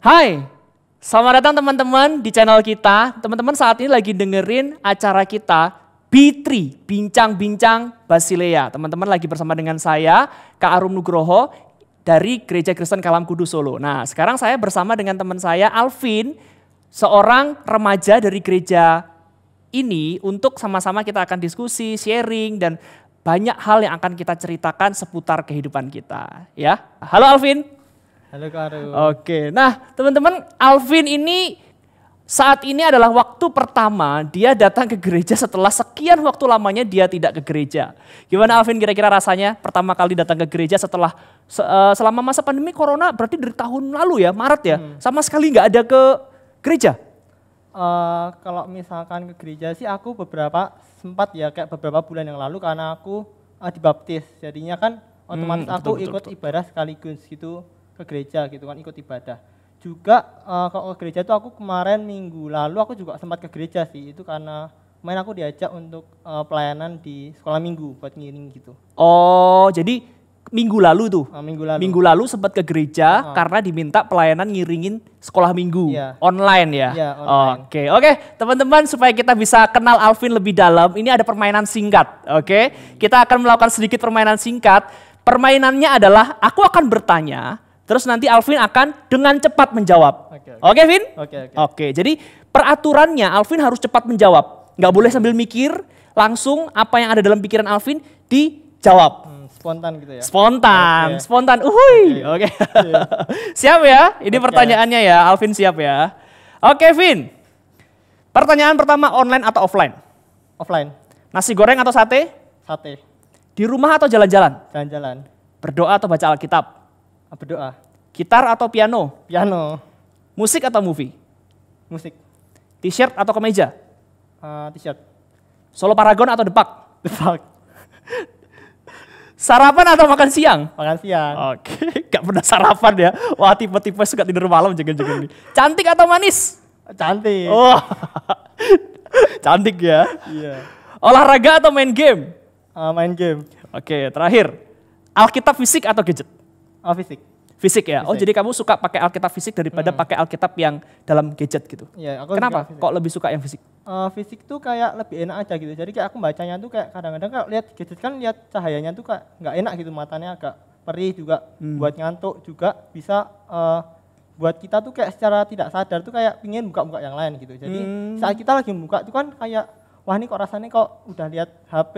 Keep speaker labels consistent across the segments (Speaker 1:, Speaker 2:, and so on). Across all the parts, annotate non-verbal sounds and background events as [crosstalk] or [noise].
Speaker 1: Hai, selamat datang teman-teman di channel kita. Teman-teman saat ini lagi dengerin acara kita B3, Bincang-Bincang Basilea. Teman-teman lagi bersama dengan saya, Kak Arum Nugroho dari Gereja Kristen Kalam Kudus Solo. Nah sekarang saya bersama dengan teman saya Alvin, seorang remaja dari gereja ini untuk sama-sama kita akan diskusi, sharing, dan banyak hal yang akan kita ceritakan seputar kehidupan kita. Ya, halo Alvin.
Speaker 2: Halo Kak.
Speaker 1: Oke, nah teman-teman Alvin ini saat ini adalah waktu pertama dia datang ke gereja setelah sekian waktu lamanya dia tidak ke gereja. Gimana Alvin kira-kira rasanya pertama kali datang ke gereja setelah uh, selama masa pandemi corona berarti dari tahun lalu ya Maret ya hmm. sama sekali nggak ada ke gereja?
Speaker 2: Uh, kalau misalkan ke gereja sih aku beberapa sempat ya kayak beberapa bulan yang lalu karena aku uh, dibaptis jadinya kan otomatis hmm, aku betul, ikut betul. ibadah sekaligus gitu ke gereja gitu kan ikut ibadah juga uh, kalau ke gereja itu aku kemarin minggu lalu aku juga sempat ke gereja sih itu karena main aku diajak untuk uh, pelayanan di sekolah minggu buat ngiring gitu.
Speaker 1: Oh, jadi minggu lalu tuh.
Speaker 2: Uh, minggu lalu.
Speaker 1: Minggu lalu sempat ke gereja uh. karena diminta pelayanan ngiringin sekolah minggu yeah. online ya.
Speaker 2: Yeah, online. Oke,
Speaker 1: okay. oke, okay, teman-teman supaya kita bisa kenal Alvin lebih dalam, ini ada permainan singkat. Oke, okay? kita akan melakukan sedikit permainan singkat. Permainannya adalah aku akan bertanya, Terus nanti Alvin akan dengan cepat menjawab. Oke, okay, okay. okay, Vin?
Speaker 2: Oke, okay, oke. Okay.
Speaker 1: Oke, jadi peraturannya Alvin harus cepat menjawab. Nggak boleh sambil mikir, langsung apa yang ada dalam pikiran Alvin dijawab. Hmm,
Speaker 2: spontan gitu ya?
Speaker 1: Spontan, okay. spontan. Uhui, oke. Okay. Okay. [laughs] siap ya? Ini okay. pertanyaannya ya, Alvin siap ya? Oke, Vin. Pertanyaan pertama online atau offline?
Speaker 2: Offline.
Speaker 1: Nasi goreng atau sate?
Speaker 2: Sate.
Speaker 1: Di rumah atau jalan-jalan?
Speaker 2: Jalan-jalan.
Speaker 1: Berdoa atau baca Alkitab?
Speaker 2: Berdoa.
Speaker 1: Gitar atau piano?
Speaker 2: Piano.
Speaker 1: Musik atau movie?
Speaker 2: Musik.
Speaker 1: T-shirt atau kemeja?
Speaker 2: Uh, T-shirt.
Speaker 1: Solo Paragon atau Depak?
Speaker 2: Depak.
Speaker 1: Sarapan atau makan siang?
Speaker 2: Makan siang.
Speaker 1: Oke, [laughs] gak pernah sarapan ya. Wah tipe-tipe suka tidur malam jangan-jangan ini. Cantik atau manis?
Speaker 2: Cantik.
Speaker 1: Oh, [laughs] cantik ya.
Speaker 2: Iya.
Speaker 1: Olahraga atau main game?
Speaker 2: Uh, main game.
Speaker 1: Oke, terakhir. Alkitab fisik atau gadget?
Speaker 2: Oh, fisik.
Speaker 1: Fisik ya. Oh, fisik. Oh, jadi kamu suka pakai Alkitab fisik daripada hmm. pakai Alkitab yang dalam gadget gitu.
Speaker 2: Iya,
Speaker 1: aku Kenapa? Kok lebih suka yang fisik?
Speaker 2: Uh, fisik tuh kayak lebih enak aja gitu. Jadi kayak aku bacanya tuh kayak kadang-kadang kalau lihat gadget kan lihat cahayanya tuh kayak nggak enak gitu matanya agak perih juga hmm. buat ngantuk juga bisa uh, buat kita tuh kayak secara tidak sadar tuh kayak pingin buka-buka yang lain gitu. Jadi hmm. saat kita lagi buka tuh kan kayak wah ini kok rasanya kok udah lihat HP,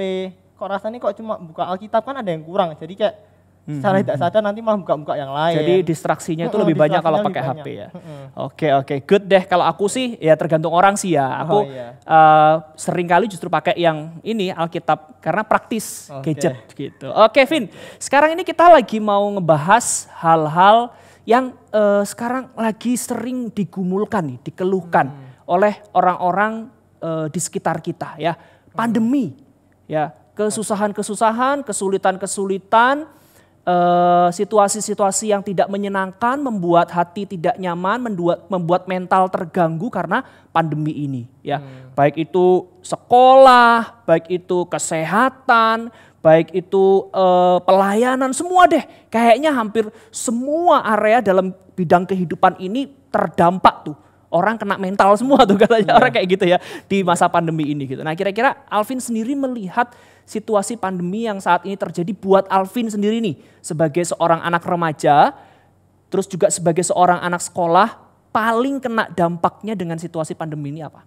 Speaker 2: kok rasanya kok cuma buka Alkitab kan ada yang kurang. Jadi kayak Hmm. Secara tidak sadar nanti malah buka-buka yang lain.
Speaker 1: Jadi distraksinya itu lebih banyak kalau pakai HP ya. Oke oke, good deh. Kalau aku sih ya tergantung orang sih ya. Aku oh, iya. uh, sering kali justru pakai yang ini Alkitab karena praktis okay. gadget gitu. Oke, Vin. Sekarang ini kita lagi mau ngebahas hal-hal yang uh, sekarang lagi sering digumulkan nih, dikeluhkan hmm. oleh orang-orang uh, di sekitar kita ya. Pandemi ya, kesusahan-kesusahan, kesulitan-kesulitan Eh, situasi-situasi uh, yang tidak menyenangkan, membuat hati tidak nyaman, membuat membuat mental terganggu karena pandemi ini, ya. Hmm. Baik itu sekolah, baik itu kesehatan, baik itu uh, pelayanan, semua deh. Kayaknya hampir semua area dalam bidang kehidupan ini terdampak tuh. Orang kena mental semua tuh katanya yeah. orang kayak gitu ya di masa pandemi ini gitu. Nah kira-kira Alvin sendiri melihat situasi pandemi yang saat ini terjadi buat Alvin sendiri nih sebagai seorang anak remaja, terus juga sebagai seorang anak sekolah, paling kena dampaknya dengan situasi pandemi ini apa?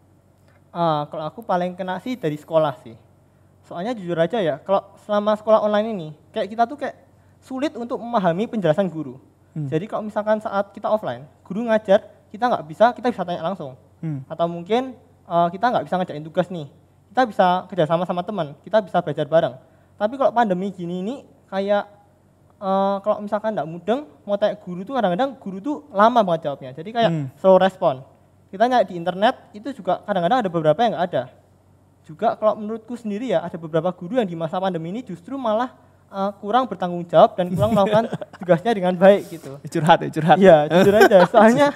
Speaker 2: Uh, kalau aku paling kena sih dari sekolah sih. Soalnya jujur aja ya, kalau selama sekolah online ini, kayak kita tuh kayak sulit untuk memahami penjelasan guru. Hmm. Jadi kalau misalkan saat kita offline, guru ngajar, kita nggak bisa, kita bisa tanya langsung. Hmm. Atau mungkin uh, kita nggak bisa ngajakin tugas nih, kita bisa kerjasama sama teman, kita bisa belajar bareng. Tapi kalau pandemi gini ini kayak uh, kalau misalkan tidak mudeng, mau tanya guru tuh kadang-kadang guru tuh lama banget jawabnya. Jadi kayak hmm. slow respon. Kita nyari di internet itu juga kadang-kadang ada beberapa yang nggak ada. Juga kalau menurutku sendiri ya ada beberapa guru yang di masa pandemi ini justru malah uh, kurang bertanggung jawab dan kurang melakukan [laughs] tugasnya dengan baik gitu.
Speaker 1: Curhat ya, curhat.
Speaker 2: Iya, jujur aja. [laughs] Soalnya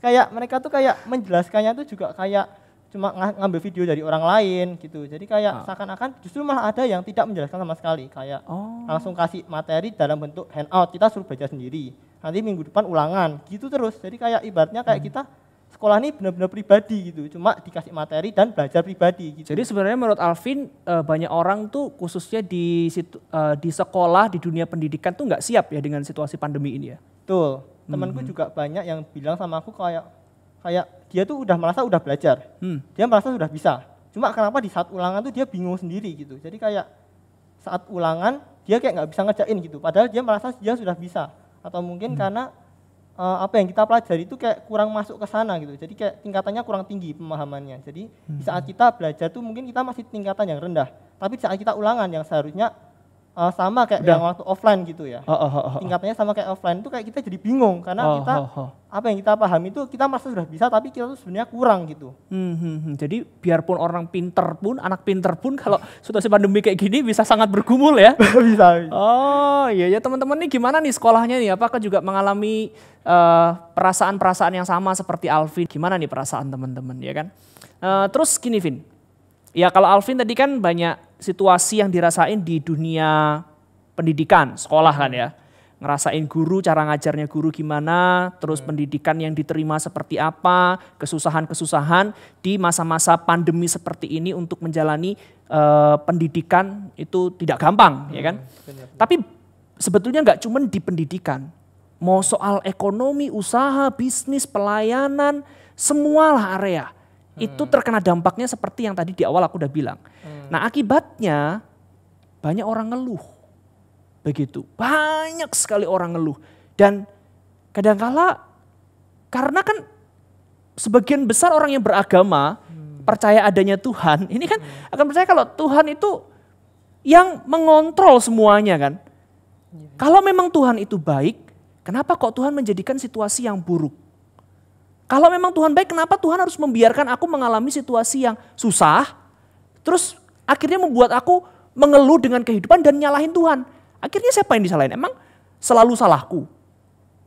Speaker 2: kayak mereka tuh kayak menjelaskannya tuh juga kayak cuma ngambil video dari orang lain gitu. Jadi kayak ah. seakan-akan justru malah ada yang tidak menjelaskan sama sekali. Kayak oh. langsung kasih materi dalam bentuk handout, kita suruh baca sendiri. nanti minggu depan ulangan gitu terus jadi kayak ibaratnya kayak hmm. kita sekolah ini benar-benar pribadi gitu cuma dikasih materi dan belajar pribadi gitu.
Speaker 1: jadi sebenarnya menurut Alvin eh, banyak orang tuh khususnya di situ, eh, di sekolah di dunia pendidikan tuh nggak siap ya dengan situasi pandemi ini ya
Speaker 2: betul temanku hmm. juga banyak yang bilang sama aku kayak kayak dia tuh udah merasa udah belajar hmm. dia merasa sudah bisa cuma kenapa di saat ulangan tuh dia bingung sendiri gitu jadi kayak saat ulangan dia kayak nggak bisa ngerjain gitu padahal dia merasa dia sudah bisa atau mungkin hmm. karena uh, apa yang kita pelajari itu kayak kurang masuk ke sana gitu jadi kayak tingkatannya kurang tinggi pemahamannya jadi hmm. di saat kita belajar tuh mungkin kita masih tingkatan yang rendah tapi di saat kita ulangan yang seharusnya uh, sama kayak Udah. yang waktu offline gitu ya. Oh, oh, oh, oh. Tingkatannya sama kayak offline itu kayak kita jadi bingung karena oh, kita oh, oh. apa yang kita pahami itu kita merasa sudah bisa tapi kita tuh sebenarnya kurang gitu.
Speaker 1: Hmm, hmm, hmm. Jadi biarpun orang pinter pun, anak pinter pun kalau situasi pandemi kayak gini bisa sangat bergumul ya. [laughs] bisa. Oh iya ya teman-teman nih gimana nih sekolahnya nih? Apakah juga mengalami eh, perasaan-perasaan uh, yang sama seperti Alvin? Gimana nih perasaan teman-teman ya kan? Uh, terus gini Vin, ya kalau Alvin tadi kan banyak situasi yang dirasain di dunia pendidikan, sekolah kan ya. Ngerasain guru, cara ngajarnya guru gimana, terus hmm. pendidikan yang diterima seperti apa, kesusahan-kesusahan di masa-masa pandemi seperti ini untuk menjalani uh, pendidikan itu tidak gampang, hmm. ya kan? Benar. Tapi sebetulnya nggak cuma di pendidikan, mau soal ekonomi, usaha, bisnis, pelayanan, semualah area hmm. itu terkena dampaknya seperti yang tadi di awal aku udah bilang. Hmm. Nah akibatnya banyak orang ngeluh. Begitu, banyak sekali orang ngeluh. Dan kadangkala karena kan sebagian besar orang yang beragama hmm. percaya adanya Tuhan, ini kan hmm. akan percaya kalau Tuhan itu yang mengontrol semuanya kan. Hmm. Kalau memang Tuhan itu baik, kenapa kok Tuhan menjadikan situasi yang buruk? Kalau memang Tuhan baik, kenapa Tuhan harus membiarkan aku mengalami situasi yang susah, terus akhirnya membuat aku mengeluh dengan kehidupan dan nyalahin Tuhan. Akhirnya siapa yang disalahin? Emang selalu salahku?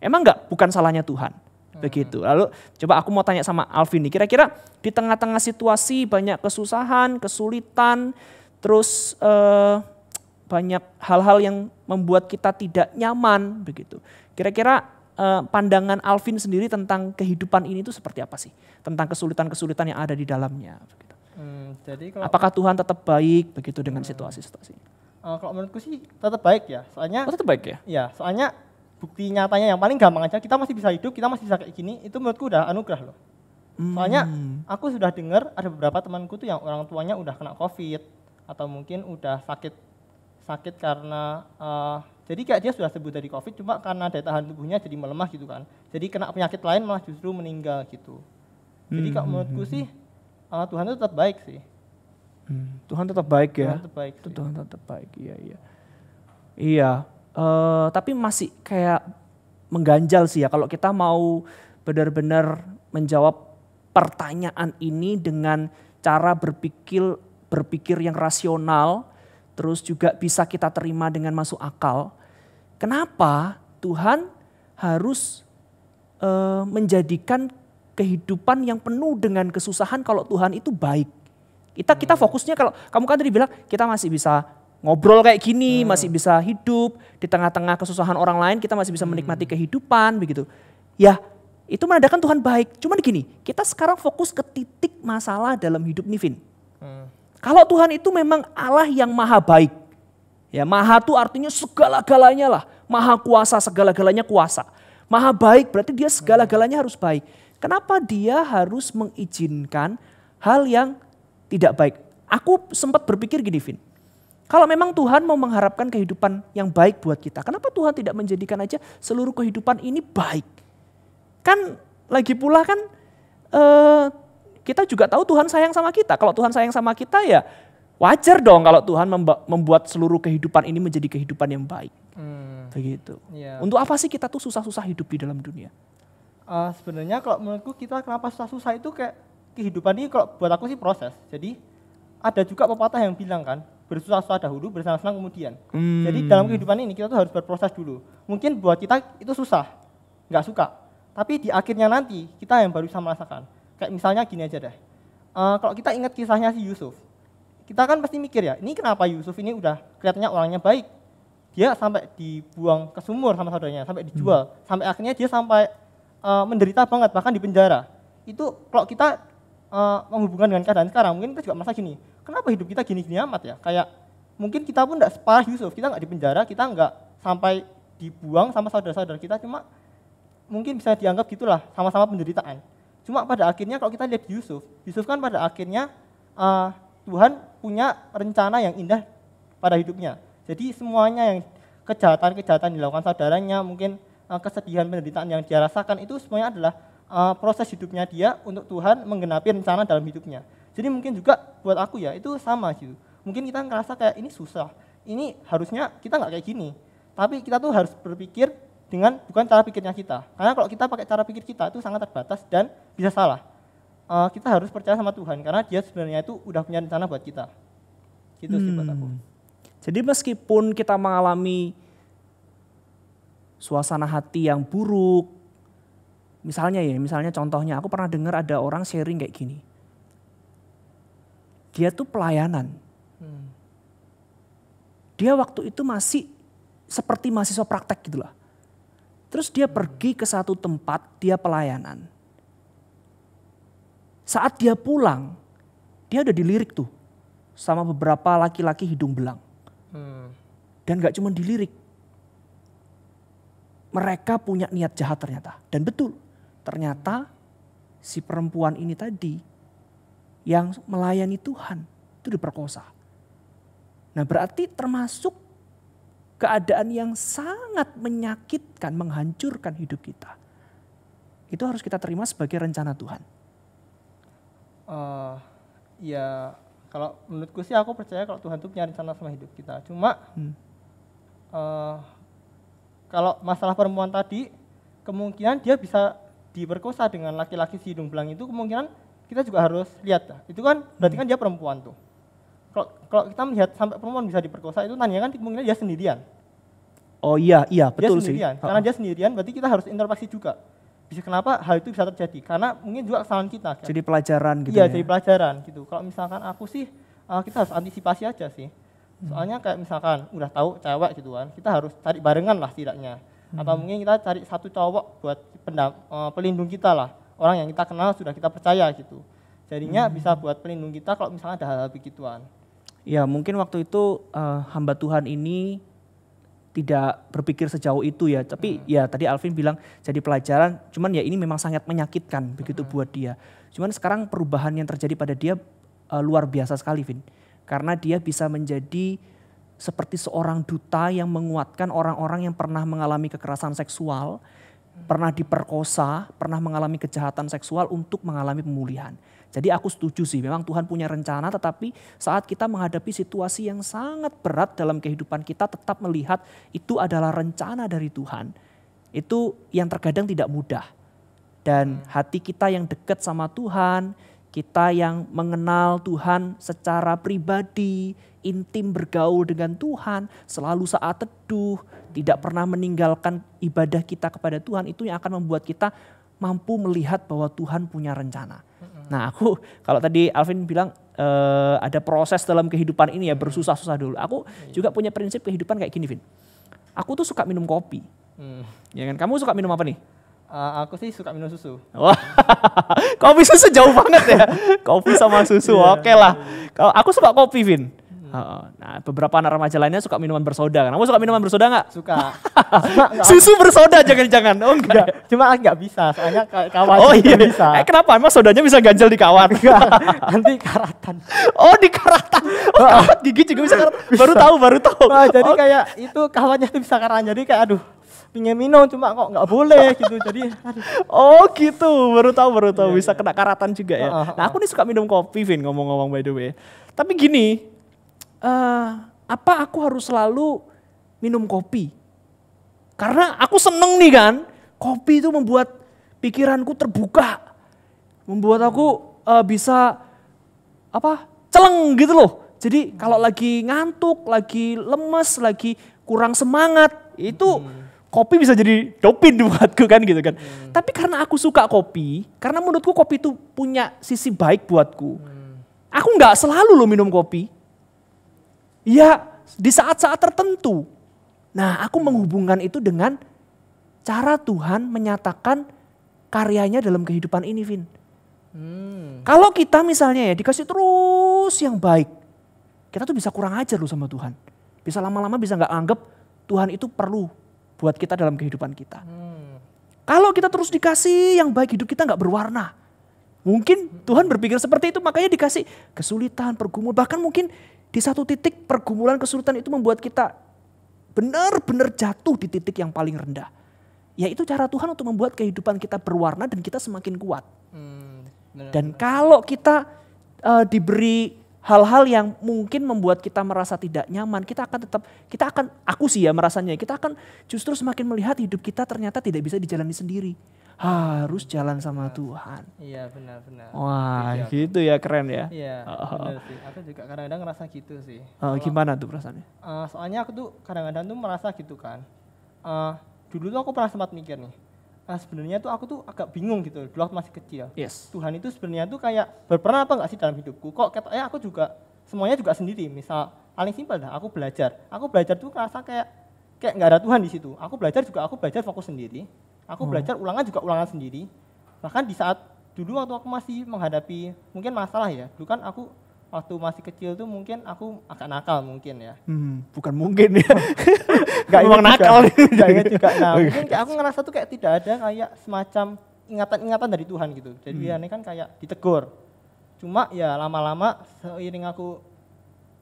Speaker 1: Emang enggak bukan salahnya Tuhan? Hmm. Begitu. Lalu coba aku mau tanya sama Alvin nih, kira-kira di tengah-tengah situasi banyak kesusahan, kesulitan, terus eh, banyak hal-hal yang membuat kita tidak nyaman begitu. Kira-kira uh, pandangan Alvin sendiri tentang kehidupan ini itu seperti apa sih? Tentang kesulitan-kesulitan yang ada di dalamnya. Begitu. Hmm, jadi kalau, Apakah Tuhan tetap baik begitu dengan hmm. situasi-situasi?
Speaker 2: Uh, kalau menurutku sih tetap baik ya. Soalnya
Speaker 1: oh, tetap baik ya?
Speaker 2: Iya, soalnya bukti nyatanya yang paling gampang aja kita masih bisa hidup, kita masih bisa kayak gini, itu menurutku udah anugerah loh. Hmm. Soalnya aku sudah dengar ada beberapa temanku tuh yang orang tuanya udah kena covid atau mungkin udah sakit sakit karena uh, jadi kayak dia sudah sembuh dari COVID, cuma karena daya tahan tubuhnya jadi melemah gitu kan. Jadi kena penyakit lain malah justru meninggal gitu. Jadi hmm, kalau menurutku hmm, sih uh, Tuhan itu tetap baik sih.
Speaker 1: Hmm, Tuhan tetap baik ya. Tuhan tetap baik. Sih. Tuhan tetap baik, iya iya. Iya, uh, tapi masih kayak mengganjal sih ya kalau kita mau benar-benar menjawab pertanyaan ini dengan cara berpikir berpikir yang rasional, terus juga bisa kita terima dengan masuk akal. Kenapa Tuhan harus uh, menjadikan kehidupan yang penuh dengan kesusahan kalau Tuhan itu baik? Kita kita hmm. fokusnya kalau kamu kan tadi bilang kita masih bisa ngobrol kayak gini, hmm. masih bisa hidup di tengah-tengah kesusahan orang lain, kita masih bisa hmm. menikmati kehidupan begitu. Ya, itu menandakan Tuhan baik. Cuman gini, kita sekarang fokus ke titik masalah dalam hidup Nivin. Hmm. Kalau Tuhan itu memang Allah yang maha baik, Ya, maha itu artinya segala-galanya lah. Maha kuasa, segala-galanya kuasa. Maha baik berarti dia segala-galanya harus baik. Kenapa dia harus mengizinkan hal yang tidak baik? Aku sempat berpikir gini, Vin. Kalau memang Tuhan mau mengharapkan kehidupan yang baik buat kita, kenapa Tuhan tidak menjadikan aja seluruh kehidupan ini baik? Kan lagi pula kan uh, kita juga tahu Tuhan sayang sama kita. Kalau Tuhan sayang sama kita ya Wajar dong kalau Tuhan membuat seluruh kehidupan ini menjadi kehidupan yang baik. Hmm. Begitu. Ya. Untuk apa sih kita tuh susah-susah hidup di dalam dunia?
Speaker 2: Uh, Sebenarnya kalau menurutku kita kenapa susah-susah itu kayak kehidupan ini kalau buat aku sih proses. Jadi ada juga pepatah yang bilang kan, bersusah-susah dahulu, bersenang-senang kemudian. Hmm. Jadi dalam kehidupan ini kita tuh harus berproses dulu. Mungkin buat kita itu susah, nggak suka. Tapi di akhirnya nanti kita yang baru bisa merasakan. Kayak misalnya gini aja deh. Uh, kalau kita ingat kisahnya si Yusuf, kita kan pasti mikir ya, ini kenapa Yusuf ini udah kelihatannya orangnya baik. dia sampai dibuang ke sumur sama saudaranya, sampai dijual, hmm. sampai akhirnya dia sampai uh, menderita banget bahkan di penjara. Itu kalau kita uh, menghubungkan dengan keadaan sekarang, mungkin kita juga merasa gini, kenapa hidup kita gini-gini amat ya? Kayak mungkin kita pun tidak separah Yusuf, kita nggak di penjara, kita nggak sampai dibuang sama saudara-saudara kita, cuma mungkin bisa dianggap gitulah, sama-sama penderitaan. Cuma pada akhirnya kalau kita lihat Yusuf, Yusuf kan pada akhirnya uh, Tuhan punya rencana yang indah pada hidupnya. Jadi semuanya yang kejahatan-kejahatan dilakukan saudaranya, mungkin uh, kesedihan penderitaan yang dia rasakan itu semuanya adalah uh, proses hidupnya dia untuk Tuhan menggenapi rencana dalam hidupnya. Jadi mungkin juga buat aku ya itu sama gitu mungkin kita ngerasa kayak ini susah, ini harusnya kita nggak kayak gini. Tapi kita tuh harus berpikir dengan bukan cara pikirnya kita. Karena kalau kita pakai cara pikir kita itu sangat terbatas dan bisa salah. Uh, kita harus percaya sama Tuhan karena Dia sebenarnya itu udah punya rencana buat kita. Gitu hmm. sih buat aku. Hmm.
Speaker 1: Jadi meskipun kita mengalami suasana hati yang buruk, misalnya ya, misalnya contohnya aku pernah dengar ada orang sharing kayak gini. Dia tuh pelayanan, dia waktu itu masih seperti mahasiswa praktek gitu lah. Terus dia pergi ke satu tempat, dia pelayanan. Saat dia pulang, dia udah dilirik tuh sama beberapa laki-laki hidung belang. Hmm. Dan gak cuma dilirik. Mereka punya niat jahat ternyata. Dan betul, ternyata si perempuan ini tadi yang melayani Tuhan itu diperkosa. Nah berarti termasuk keadaan yang sangat menyakitkan, menghancurkan hidup kita. Itu harus kita terima sebagai rencana Tuhan.
Speaker 2: Uh, ya kalau menurutku sih aku percaya kalau Tuhan itu punya rencana sama hidup kita. Cuma hmm. uh, kalau masalah perempuan tadi, kemungkinan dia bisa diperkosa dengan laki-laki si hidung belang itu kemungkinan kita juga harus lihat. Itu kan berarti hmm. kan dia perempuan tuh kalau kalau kita melihat sampai perempuan bisa diperkosa itu tanya kan kemungkinan dia sendirian.
Speaker 1: Oh iya, iya betul
Speaker 2: dia sendirian.
Speaker 1: sih.
Speaker 2: Karena dia sendirian berarti kita harus introspeksi juga. Bisa kenapa hal itu bisa terjadi? Karena mungkin juga kesalahan kita.
Speaker 1: Kan? Jadi pelajaran gitu
Speaker 2: Iya, ya? jadi pelajaran gitu. Kalau misalkan aku sih uh, kita harus antisipasi aja sih. Soalnya kayak misalkan udah tahu cewek gitu kan, kita harus cari barengan lah setidaknya. Hmm. Atau mungkin kita cari satu cowok buat pendam, uh, pelindung kita lah. Orang yang kita kenal sudah kita percaya gitu. Jadinya hmm. bisa buat pelindung kita kalau misalnya ada hal-hal begituan.
Speaker 1: Ya mungkin waktu itu uh, hamba Tuhan ini tidak berpikir sejauh itu ya. Tapi hmm. ya tadi Alvin bilang jadi pelajaran. Cuman ya ini memang sangat menyakitkan begitu hmm. buat dia. Cuman sekarang perubahan yang terjadi pada dia uh, luar biasa sekali, Vin. Karena dia bisa menjadi seperti seorang duta yang menguatkan orang-orang yang pernah mengalami kekerasan seksual, hmm. pernah diperkosa, pernah mengalami kejahatan seksual untuk mengalami pemulihan. Jadi aku setuju sih, memang Tuhan punya rencana tetapi saat kita menghadapi situasi yang sangat berat dalam kehidupan kita tetap melihat itu adalah rencana dari Tuhan. Itu yang terkadang tidak mudah. Dan hmm. hati kita yang dekat sama Tuhan, kita yang mengenal Tuhan secara pribadi, intim bergaul dengan Tuhan, selalu saat teduh, tidak pernah meninggalkan ibadah kita kepada Tuhan, itu yang akan membuat kita mampu melihat bahwa Tuhan punya rencana. Nah aku [laughs] kalau tadi Alvin bilang uh, ada proses dalam kehidupan ini ya bersusah-susah dulu. Aku iya. juga punya prinsip kehidupan kayak gini Vin. Aku tuh suka minum kopi. Hmm. Ya kan? Kamu suka minum apa nih?
Speaker 2: Uh, aku sih suka minum susu.
Speaker 1: Wah, [laughs] kopi susu jauh banget ya. [laughs] kopi sama susu, yeah. oke okay lah. Kalau aku suka kopi, Vin. Nah, beberapa anak remaja lainnya suka minuman bersoda. Kamu suka minuman bersoda nggak?
Speaker 2: Suka. [laughs]
Speaker 1: Susu bersoda jangan-jangan. Oh enggak. enggak.
Speaker 2: Cuma nggak bisa, soalnya kawan
Speaker 1: Oh iya bisa. Eh kenapa? Emang sodanya bisa ganjel di kawan?
Speaker 2: Nanti karatan.
Speaker 1: Oh di karatan. Oh karat gigi juga bisa karatan. Bisa. Baru tahu, baru tahu.
Speaker 2: Nah, jadi oh. kayak itu kawannya tuh bisa karatan. Jadi kayak aduh pingin minum cuma kok nggak boleh gitu jadi aduh.
Speaker 1: oh gitu baru tahu baru tahu yeah, bisa yeah. kena karatan juga ya uh, uh, uh. nah aku nih suka minum kopi Vin ngomong-ngomong by the way tapi gini uh, apa aku harus selalu minum kopi? Karena aku seneng nih kan, kopi itu membuat pikiranku terbuka, membuat aku uh, bisa apa celeng gitu loh. Jadi kalau lagi ngantuk, lagi lemes, lagi kurang semangat, itu hmm. kopi bisa jadi dopin [laughs] buatku kan gitu kan. Hmm. Tapi karena aku suka kopi, karena menurutku kopi itu punya sisi baik buatku. Hmm. Aku nggak selalu loh minum kopi. Ya di saat-saat tertentu. Nah, aku menghubungkan itu dengan cara Tuhan menyatakan karyanya dalam kehidupan ini, Vin. Hmm. Kalau kita misalnya ya dikasih terus yang baik, kita tuh bisa kurang ajar loh sama Tuhan. Bisa lama-lama bisa nggak anggap Tuhan itu perlu buat kita dalam kehidupan kita. Hmm. Kalau kita terus dikasih yang baik, hidup kita nggak berwarna. Mungkin Tuhan berpikir seperti itu, makanya dikasih kesulitan, pergumulan, bahkan mungkin di satu titik pergumulan kesulitan itu membuat kita benar-benar jatuh di titik yang paling rendah. Ya itu cara Tuhan untuk membuat kehidupan kita berwarna dan kita semakin kuat. Hmm, dan kalau kita uh, diberi hal-hal yang mungkin membuat kita merasa tidak nyaman, kita akan tetap, kita akan, aku sih ya merasanya, kita akan justru semakin melihat hidup kita ternyata tidak bisa dijalani sendiri. Harus jalan sama Tuhan.
Speaker 2: Iya benar-benar.
Speaker 1: Wah iya. gitu ya keren ya.
Speaker 2: Iya oh. benar sih. Aku juga kadang-kadang ngerasa gitu sih.
Speaker 1: Oh, gimana tuh perasaannya?
Speaker 2: Uh, soalnya aku tuh kadang-kadang tuh merasa gitu kan. Uh, dulu tuh aku pernah sempat mikir nih, nah sebenarnya tuh aku tuh agak bingung gitu dulu waktu masih kecil.
Speaker 1: Yes.
Speaker 2: Tuhan itu sebenarnya tuh kayak berperan apa enggak sih dalam hidupku? Kok katanya aku juga semuanya juga sendiri. Misal paling simpel dah, aku belajar. Aku belajar tuh kerasa kayak kayak nggak ada Tuhan di situ. Aku belajar juga aku belajar fokus sendiri. Aku hmm. belajar ulangan juga ulangan sendiri. Bahkan di saat dulu waktu aku masih menghadapi mungkin masalah ya, dulu kan aku waktu masih kecil tuh mungkin aku agak nakal mungkin ya.
Speaker 1: Hmm, bukan mungkin ya. [laughs] Gak memang nakal. [laughs]
Speaker 2: Gak ingat juga. Nah mungkin kayak aku ngerasa tuh kayak tidak ada kayak semacam ingatan-ingatan dari Tuhan gitu. Jadi hmm. ini kan kayak ditegur. Cuma ya lama-lama seiring aku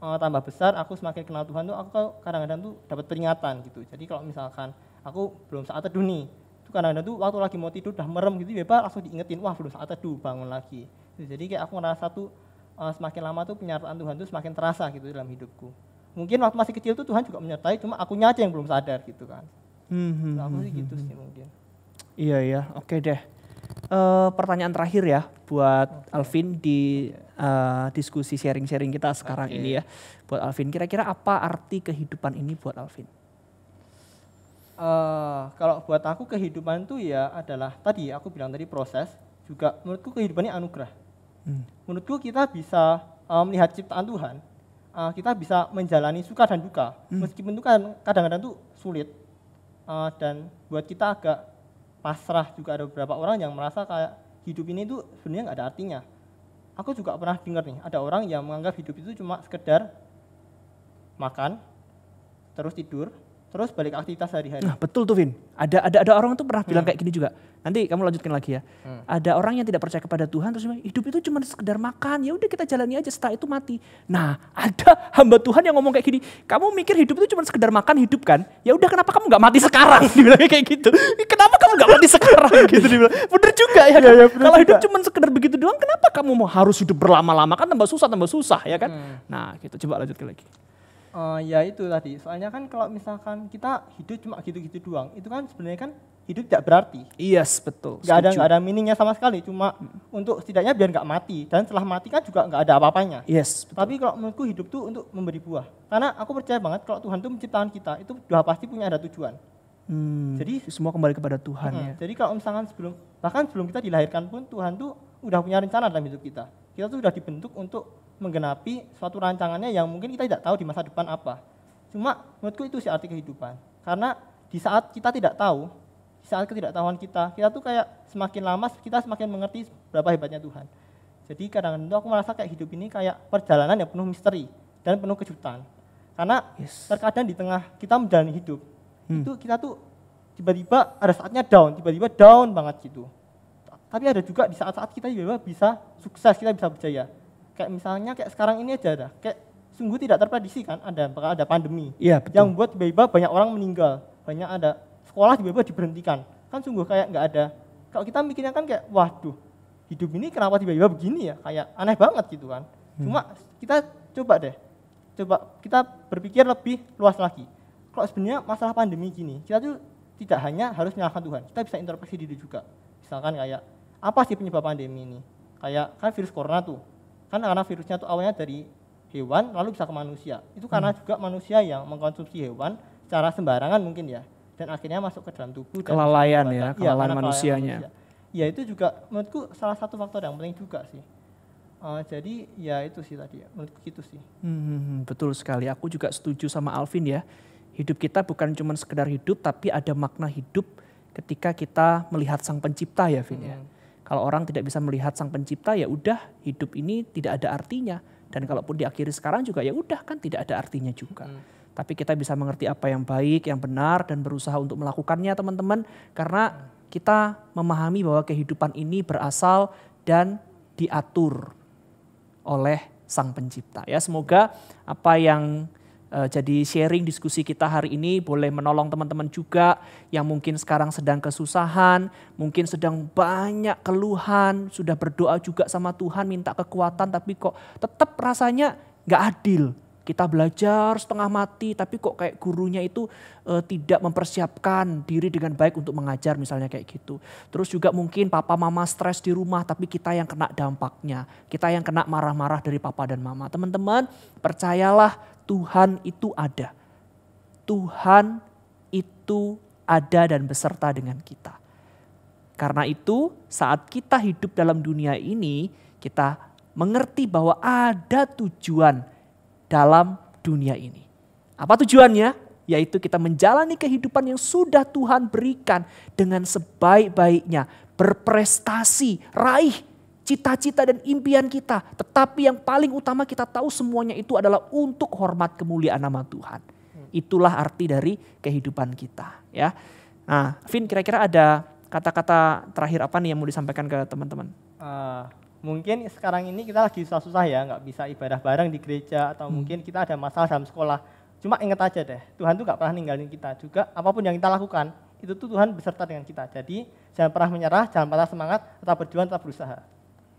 Speaker 2: uh, tambah besar, aku semakin kenal Tuhan tuh aku kadang-kadang tuh dapat peringatan gitu. Jadi kalau misalkan aku belum saat teduh nih, itu kadang-kadang tuh waktu lagi mau tidur udah merem gitu, ya langsung diingetin, wah belum saat teduh bangun lagi. Jadi kayak aku ngerasa tuh uh, semakin lama tuh penyertaan Tuhan tuh semakin terasa gitu dalam hidupku. Mungkin waktu masih kecil tuh Tuhan juga menyertai, cuma aku aja yang belum sadar gitu kan. Hmm, hmm, nah, aku sih hmm, gitu hmm. sih mungkin.
Speaker 1: Iya iya, oke deh. Uh, pertanyaan terakhir ya buat okay. Alvin di uh, diskusi sharing-sharing kita sekarang okay. ini ya. Buat Alvin, kira-kira apa arti kehidupan ini buat Alvin?
Speaker 2: Uh, kalau buat aku kehidupan itu ya adalah tadi aku bilang tadi proses juga menurutku kehidupannya anugerah Hmm. Menurutku kita bisa uh, melihat ciptaan Tuhan, uh, kita bisa menjalani suka dan duka, hmm. meskipun itu kan kadang-kadang tuh sulit uh, dan buat kita agak pasrah juga ada beberapa orang yang merasa kayak hidup ini tuh sebenarnya nggak ada artinya. Aku juga pernah dengar nih, ada orang yang menganggap hidup itu cuma sekedar makan, terus tidur, terus balik aktivitas sehari-hari.
Speaker 1: Nah, betul tuh Vin. Ada ada ada orang tuh pernah bilang hmm. kayak gini juga. Nanti kamu lanjutkan lagi ya. Hmm. Ada orang yang tidak percaya kepada Tuhan terus hidup itu cuma sekedar makan. Ya udah kita jalani aja setelah itu mati. Nah, ada hamba Tuhan yang ngomong kayak gini. Kamu mikir hidup itu cuma sekedar makan hidup kan? Ya udah kenapa kamu nggak mati sekarang? [laughs] Dibilang kayak gitu. Kenapa kamu nggak mati sekarang [laughs] gitu dibilang. Bener juga ya. Kan? ya, ya Kalau hidup cuma sekedar begitu doang, kenapa kamu mau harus hidup berlama-lama kan tambah susah tambah susah ya kan? Hmm. Nah, gitu coba lanjutkan lagi.
Speaker 2: Uh, ya itu tadi, soalnya kan kalau misalkan kita hidup cuma gitu-gitu doang, itu kan sebenarnya kan hidup tidak berarti.
Speaker 1: Yes, betul.
Speaker 2: Gak ada gak ada meaningnya sama sekali, cuma hmm. untuk setidaknya biar nggak mati dan setelah mati kan juga nggak ada apa-apanya.
Speaker 1: Yes.
Speaker 2: Betul. Tapi kalau menurutku hidup tuh untuk memberi buah, karena aku percaya banget kalau Tuhan tuh menciptakan kita itu sudah pasti punya ada tujuan.
Speaker 1: Hmm, jadi semua kembali kepada Tuhan hmm, ya.
Speaker 2: Jadi kalau misalkan sebelum bahkan sebelum kita dilahirkan pun Tuhan tuh udah punya rencana dalam hidup kita. Kita tuh sudah dibentuk untuk menggenapi suatu rancangannya yang mungkin kita tidak tahu di masa depan apa Cuma menurutku itu sih arti kehidupan. Karena di saat kita tidak tahu, di saat ketidaktahuan kita, kita tuh kayak semakin lama kita semakin mengerti berapa hebatnya Tuhan. Jadi kadang-kadang aku merasa kayak hidup ini kayak perjalanan yang penuh misteri dan penuh kejutan. Karena yes. terkadang di tengah kita menjalani hidup, hmm. itu kita tuh tiba-tiba ada saatnya down, tiba-tiba down banget gitu. Tapi ada juga di saat-saat kita tiba-tiba bisa sukses, kita bisa berjaya. Kayak misalnya kayak sekarang ini aja ada, kayak sungguh tidak terprediksi kan ada bakal ada pandemi.
Speaker 1: Ya,
Speaker 2: betul. yang buat tiba-tiba banyak orang meninggal banyak ada sekolah tiba-tiba diberhentikan. Kan sungguh kayak nggak ada. Kalau kita mikirnya kan kayak waduh hidup ini kenapa tiba-tiba begini ya? Kayak aneh banget gitu kan. Hmm. cuma kita coba deh. Coba kita berpikir lebih luas lagi. Kalau sebenarnya masalah pandemi gini kita tuh tidak hanya harus menyalahkan Tuhan kita bisa introspeksi diri juga. Misalkan kayak apa sih penyebab pandemi ini? Kayak kan virus corona tuh kan karena virusnya tuh awalnya dari hewan lalu bisa ke manusia. Itu karena hmm. juga manusia yang mengkonsumsi hewan secara sembarangan mungkin ya dan akhirnya masuk ke dalam tubuh
Speaker 1: kelalaian ya, kelalaian ya, manusianya. Manusia.
Speaker 2: Ya itu juga menurutku salah satu faktor yang penting juga sih. Uh, jadi ya itu sih tadi ya, menurutku gitu sih.
Speaker 1: Hmm, hmm, hmm, betul sekali. Aku juga setuju sama Alvin ya. Hidup kita bukan cuma sekedar hidup, tapi ada makna hidup ketika kita melihat Sang Pencipta ya, Vin ya. Kalau orang tidak bisa melihat Sang Pencipta, ya udah hidup ini tidak ada artinya. Dan kalaupun diakhiri sekarang juga ya udah kan tidak ada artinya juga. Hmm. Tapi kita bisa mengerti apa yang baik, yang benar, dan berusaha untuk melakukannya teman-teman. Karena kita memahami bahwa kehidupan ini berasal dan diatur oleh Sang Pencipta. Ya, semoga apa yang uh, jadi sharing diskusi kita hari ini boleh menolong teman-teman juga yang mungkin sekarang sedang kesusahan, mungkin sedang banyak keluhan, sudah berdoa juga sama Tuhan minta kekuatan tapi kok tetap rasanya nggak adil kita belajar setengah mati tapi kok kayak gurunya itu e, tidak mempersiapkan diri dengan baik untuk mengajar misalnya kayak gitu. Terus juga mungkin papa mama stres di rumah tapi kita yang kena dampaknya. Kita yang kena marah-marah dari papa dan mama. Teman-teman percayalah Tuhan itu ada. Tuhan itu ada dan beserta dengan kita. Karena itu saat kita hidup dalam dunia ini kita mengerti bahwa ada tujuan dalam dunia ini. Apa tujuannya? Yaitu kita menjalani kehidupan yang sudah Tuhan berikan dengan sebaik-baiknya. Berprestasi, raih cita-cita dan impian kita. Tetapi yang paling utama kita tahu semuanya itu adalah untuk hormat kemuliaan nama Tuhan. Itulah arti dari kehidupan kita. ya. Nah, Vin kira-kira ada kata-kata terakhir apa nih yang mau disampaikan ke teman-teman? Uh,
Speaker 2: mungkin sekarang ini kita lagi susah-susah ya, nggak bisa ibadah bareng di gereja atau hmm. mungkin kita ada masalah dalam sekolah. Cuma ingat aja deh, Tuhan tuh nggak pernah ninggalin kita juga. Apa pun yang kita lakukan, itu tuh Tuhan beserta dengan kita. Jadi jangan pernah menyerah, jangan patah semangat, tetap berjuang, tetap berusaha.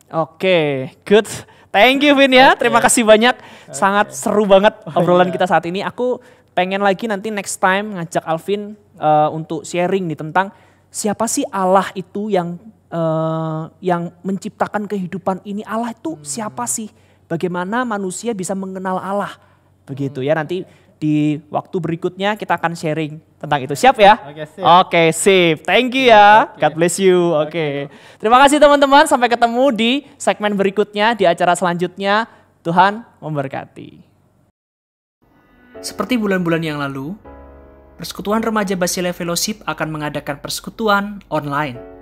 Speaker 1: Oke, okay, good. Thank you Vin ya. Okay. Terima kasih banyak. Sangat seru banget oh, obrolan iya. kita saat ini. Aku pengen lagi nanti next time ngajak Alvin uh, untuk sharing nih tentang siapa sih Allah itu yang uh, yang menciptakan kehidupan ini Allah itu hmm. siapa sih? Bagaimana manusia bisa mengenal Allah? Begitu ya nanti di waktu berikutnya kita akan sharing tentang itu. Siap ya? Oke, sip. Oke, sip. Thank you ya. Okay. God bless you. Oke. Okay. Terima kasih teman-teman. Sampai ketemu di segmen berikutnya di acara selanjutnya. Tuhan memberkati. Seperti bulan-bulan yang lalu, Persekutuan Remaja Basile Fellowship akan mengadakan persekutuan online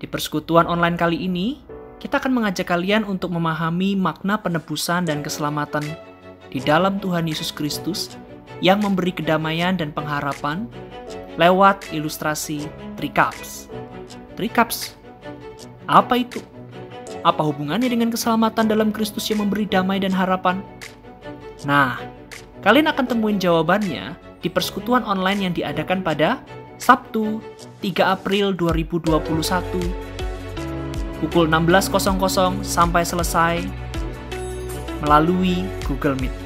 Speaker 1: di persekutuan online kali ini, kita akan mengajak kalian untuk memahami makna penebusan dan keselamatan di dalam Tuhan Yesus Kristus yang memberi kedamaian dan pengharapan lewat ilustrasi Trikaps. Trikaps, apa itu? Apa hubungannya dengan keselamatan dalam Kristus yang memberi damai dan harapan? Nah, kalian akan temuin jawabannya di persekutuan online yang diadakan pada Sabtu 3 April 2021 pukul 16.00 sampai selesai melalui Google Meet.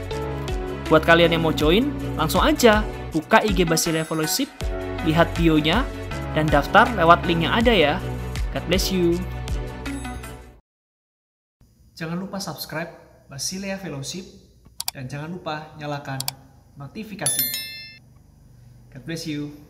Speaker 1: Buat kalian yang mau join, langsung aja buka IG Basile Fellowship, lihat bionya, dan daftar lewat link yang ada ya. God bless you. Jangan lupa subscribe Basilea Fellowship dan jangan lupa nyalakan notifikasinya. God bless you.